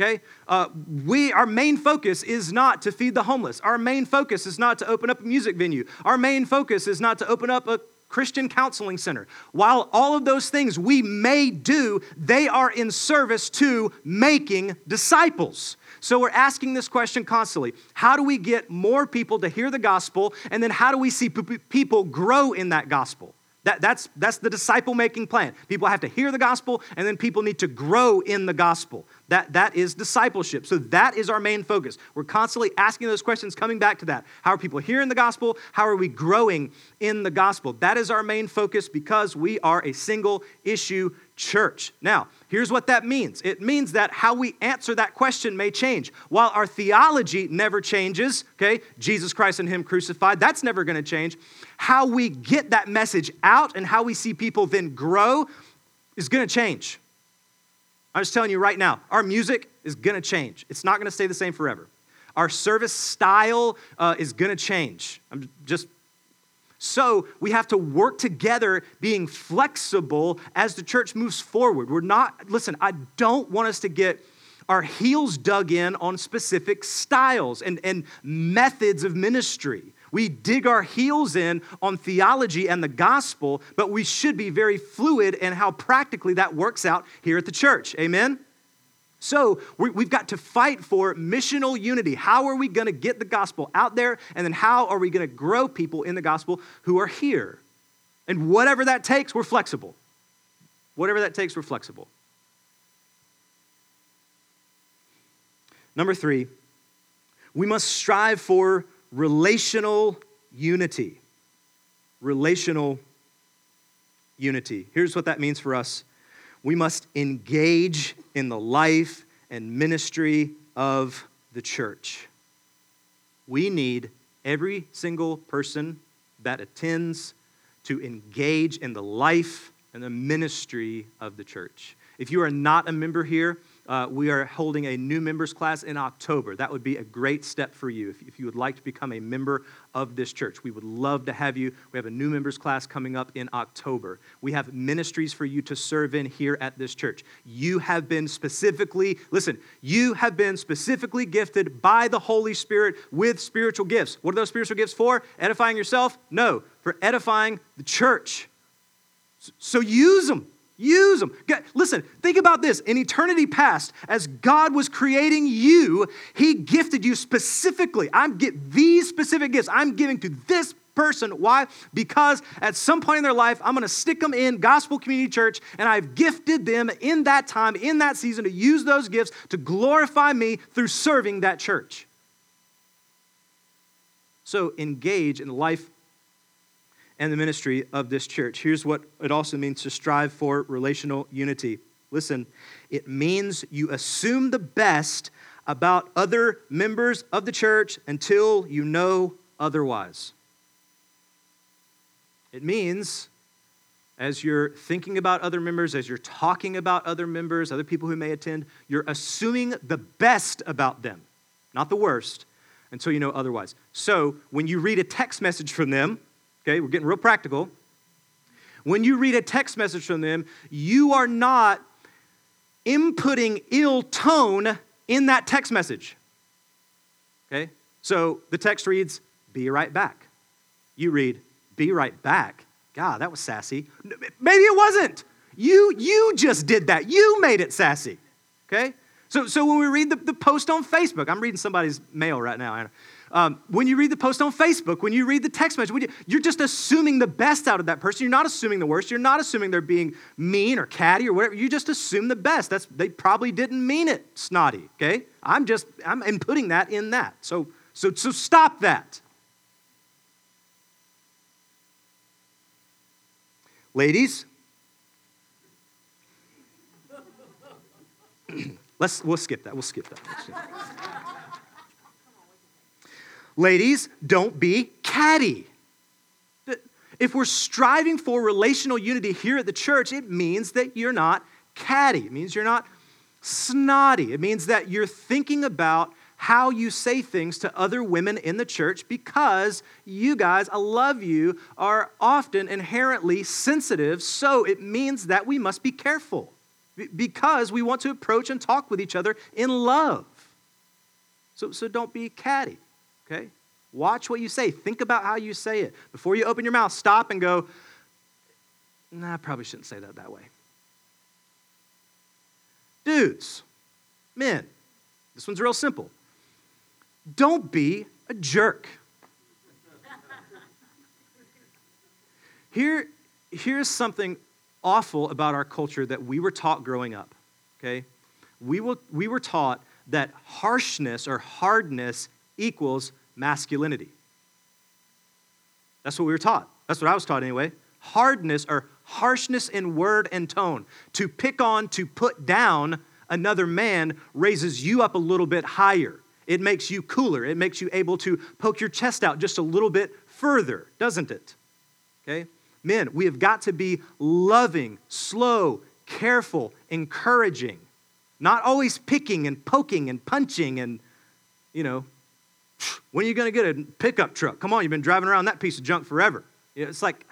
Okay? Uh, we, our main focus is not to feed the homeless. Our main focus is not to open up a music venue. Our main focus is not to open up a Christian counseling center. While all of those things we may do, they are in service to making disciples. So we're asking this question constantly How do we get more people to hear the gospel? And then how do we see people grow in that gospel? That, that's, that's the disciple making plan. People have to hear the gospel, and then people need to grow in the gospel. That, that is discipleship. So that is our main focus. We're constantly asking those questions, coming back to that. How are people hearing the gospel? How are we growing in the gospel? That is our main focus because we are a single issue church. Now, here's what that means it means that how we answer that question may change. While our theology never changes, okay, Jesus Christ and Him crucified, that's never going to change. How we get that message out and how we see people then grow is going to change. I'm just telling you right now, our music is going to change. It's not going to stay the same forever. Our service style uh, is going to change. I'm just so we have to work together, being flexible as the church moves forward. We're not, listen, I don't want us to get our heels dug in on specific styles and, and methods of ministry. We dig our heels in on theology and the gospel, but we should be very fluid in how practically that works out here at the church. Amen? So we've got to fight for missional unity. How are we going to get the gospel out there? And then how are we going to grow people in the gospel who are here? And whatever that takes, we're flexible. Whatever that takes, we're flexible. Number three, we must strive for relational unity. Relational unity. Here's what that means for us we must engage in the life and ministry of the church. We need every single person that attends to engage in the life and the ministry of the church. If you are not a member here, uh, we are holding a new members class in October. That would be a great step for you if, if you would like to become a member of this church. We would love to have you. We have a new members class coming up in October. We have ministries for you to serve in here at this church. You have been specifically, listen, you have been specifically gifted by the Holy Spirit with spiritual gifts. What are those spiritual gifts for? Edifying yourself? No, for edifying the church. So use them. Use them. Listen, think about this. In eternity past, as God was creating you, He gifted you specifically. I'm get these specific gifts. I'm giving to this person. Why? Because at some point in their life, I'm going to stick them in Gospel Community Church, and I've gifted them in that time, in that season, to use those gifts to glorify me through serving that church. So engage in life and the ministry of this church. Here's what it also means to strive for relational unity. Listen, it means you assume the best about other members of the church until you know otherwise. It means as you're thinking about other members, as you're talking about other members, other people who may attend, you're assuming the best about them, not the worst, until you know otherwise. So when you read a text message from them, Okay, we're getting real practical. When you read a text message from them, you are not inputting ill tone in that text message. Okay? So the text reads, Be right back. You read, Be right back. God, that was sassy. Maybe it wasn't. You, you just did that. You made it sassy. Okay? So, so when we read the, the post on Facebook, I'm reading somebody's mail right now. Um, when you read the post on Facebook, when you read the text message, you, you're just assuming the best out of that person. You're not assuming the worst. You're not assuming they're being mean or catty or whatever. You just assume the best. That's they probably didn't mean it snotty. Okay, I'm just I'm inputting that in that. So so so stop that. Ladies, let's. We'll skip that. We'll skip that. Ladies, don't be catty. If we're striving for relational unity here at the church, it means that you're not catty. It means you're not snotty. It means that you're thinking about how you say things to other women in the church because you guys, I love you, are often inherently sensitive. So it means that we must be careful because we want to approach and talk with each other in love. So, so don't be catty, okay? Watch what you say. Think about how you say it. Before you open your mouth, stop and go, nah, I probably shouldn't say that that way. Dudes, men, this one's real simple. Don't be a jerk. Here, here's something awful about our culture that we were taught growing up, okay? We, will, we were taught that harshness or hardness equals masculinity. That's what we were taught. That's what I was taught anyway. Hardness or harshness in word and tone. To pick on, to put down another man raises you up a little bit higher. It makes you cooler. It makes you able to poke your chest out just a little bit further, doesn't it? Okay? Men, we have got to be loving, slow, careful, encouraging, not always picking and poking and punching and, you know, when are you going to get a pickup truck? Come on, you've been driving around that piece of junk forever. It's like,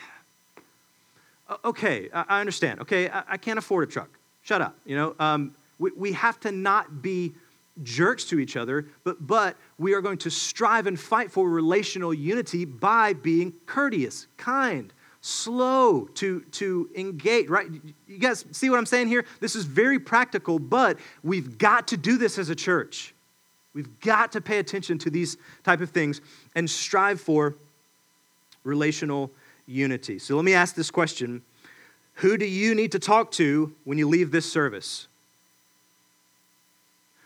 okay, I understand. Okay, I can't afford a truck. Shut up. You know, um, we, we have to not be jerks to each other, but, but we are going to strive and fight for relational unity by being courteous, kind, slow to, to engage, right? You guys see what I'm saying here? This is very practical, but we've got to do this as a church. We've got to pay attention to these type of things and strive for relational unity. So let me ask this question. Who do you need to talk to when you leave this service?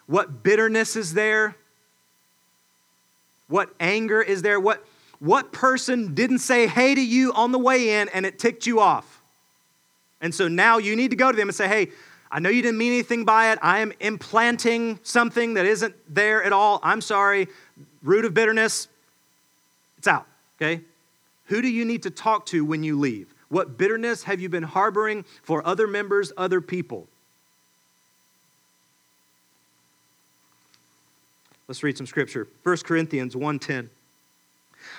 What bitterness is there? What anger is there? What, what person didn't say hey to you on the way in and it ticked you off? And so now you need to go to them and say, hey, I know you didn't mean anything by it. I am implanting something that isn't there at all. I'm sorry. Root of bitterness, it's out, okay? Who do you need to talk to when you leave? What bitterness have you been harboring for other members, other people? Let's read some scripture. 1 Corinthians 1:10.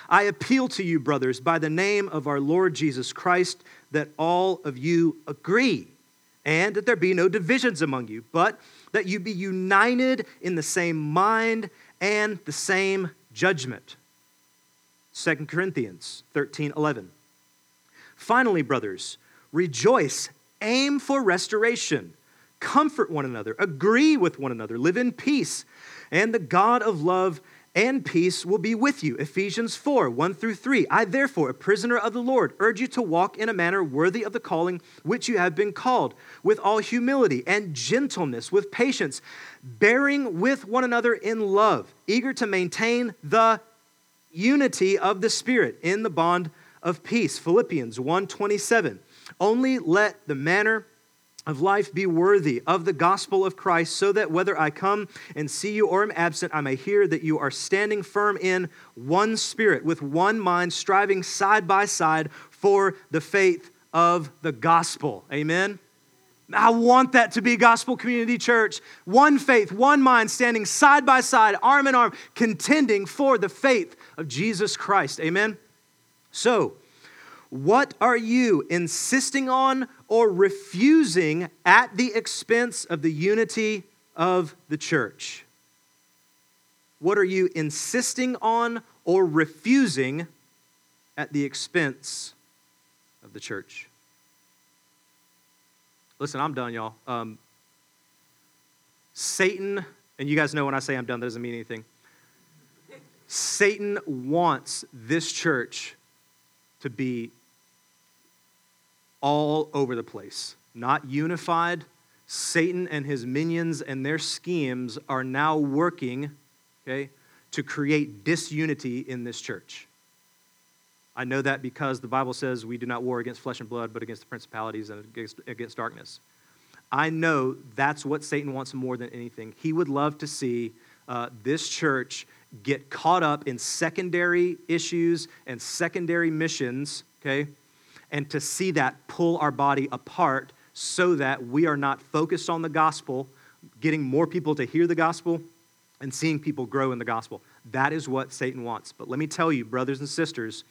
I appeal to you, brothers, by the name of our Lord Jesus Christ, that all of you agree, and that there be no divisions among you, but that you be united in the same mind and the same judgment. 2 Corinthians 13 11. Finally, brothers, rejoice, aim for restoration, comfort one another, agree with one another, live in peace and the God of love and peace will be with you. Ephesians 4 1 through 3. I, therefore, a prisoner of the Lord, urge you to walk in a manner worthy of the calling which you have been called, with all humility and gentleness, with patience, bearing with one another in love, eager to maintain the unity of the Spirit in the bond of peace. Philippians 1 27. Only let the manner of life be worthy of the gospel of Christ, so that whether I come and see you or am absent, I may hear that you are standing firm in one spirit, with one mind, striving side by side for the faith of the gospel. Amen. I want that to be Gospel Community Church. One faith, one mind, standing side by side, arm in arm, contending for the faith of Jesus Christ. Amen. So, what are you insisting on or refusing at the expense of the unity of the church? What are you insisting on or refusing at the expense of the church? Listen, I'm done, y'all. Um, Satan, and you guys know when I say I'm done, that doesn't mean anything. Satan wants this church to be all over the place, not unified. Satan and his minions and their schemes are now working, okay, to create disunity in this church. I know that because the Bible says we do not war against flesh and blood, but against the principalities and against, against darkness. I know that's what Satan wants more than anything. He would love to see uh, this church get caught up in secondary issues and secondary missions, okay? and to see that pull our body apart so that we are not focused on the gospel, getting more people to hear the gospel and seeing people grow in the gospel. That is what Satan wants. But let me tell you, brothers and sisters,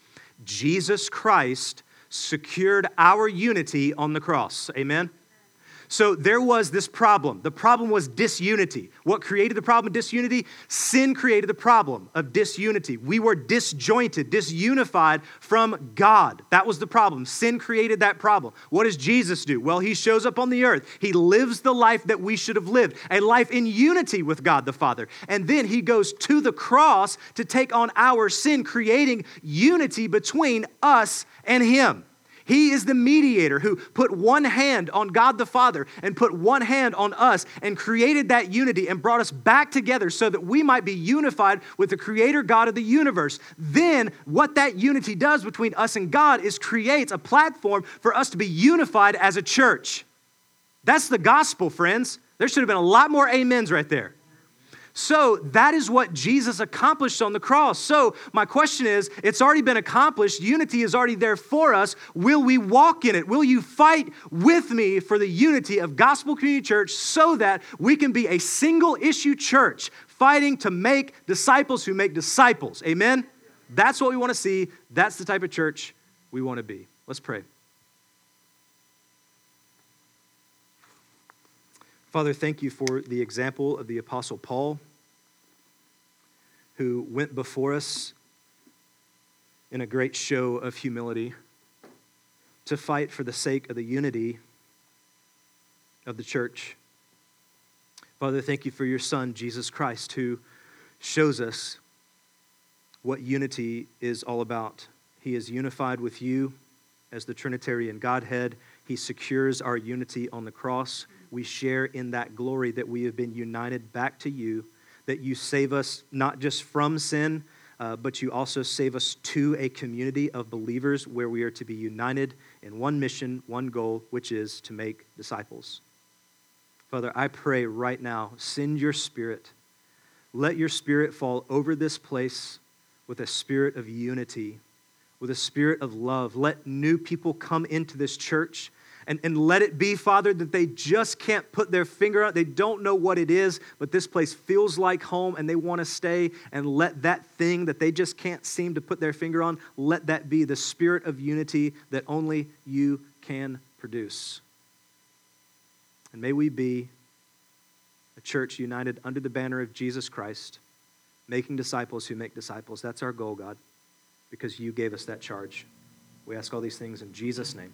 Jesus Christ secured our unity on the cross. Amen? So there was this problem. The problem was disunity. What created the problem of disunity? Sin created the problem of disunity. We were disjointed, disunified from God. That was the problem. Sin created that problem. What does Jesus do? Well, he shows up on the earth. He lives the life that we should have lived, a life in unity with God the Father. And then he goes to the cross to take on our sin, creating unity between us and him. He is the mediator who put one hand on God the Father and put one hand on us and created that unity and brought us back together so that we might be unified with the creator God of the universe. Then, what that unity does between us and God is creates a platform for us to be unified as a church. That's the gospel, friends. There should have been a lot more amens right there. So that is what Jesus accomplished on the cross. So my question is it's already been accomplished. Unity is already there for us. Will we walk in it? Will you fight with me for the unity of Gospel Community Church so that we can be a single issue church fighting to make disciples who make disciples? Amen? That's what we want to see. That's the type of church we want to be. Let's pray. Father, thank you for the example of the Apostle Paul, who went before us in a great show of humility to fight for the sake of the unity of the church. Father, thank you for your Son, Jesus Christ, who shows us what unity is all about. He is unified with you as the Trinitarian Godhead. He secures our unity on the cross we share in that glory that we have been united back to you, that you save us not just from sin, uh, but you also save us to a community of believers where we are to be united in one mission, one goal, which is to make disciples. Father, I pray right now, send your spirit. Let your spirit fall over this place with a spirit of unity, with a spirit of love. Let new people come into this church and, and let it be, Father, that they just can't put their finger on. They don't know what it is, but this place feels like home and they want to stay. And let that thing that they just can't seem to put their finger on, let that be the spirit of unity that only you can produce. And may we be a church united under the banner of Jesus Christ, making disciples who make disciples. That's our goal, God, because you gave us that charge. We ask all these things in Jesus' name.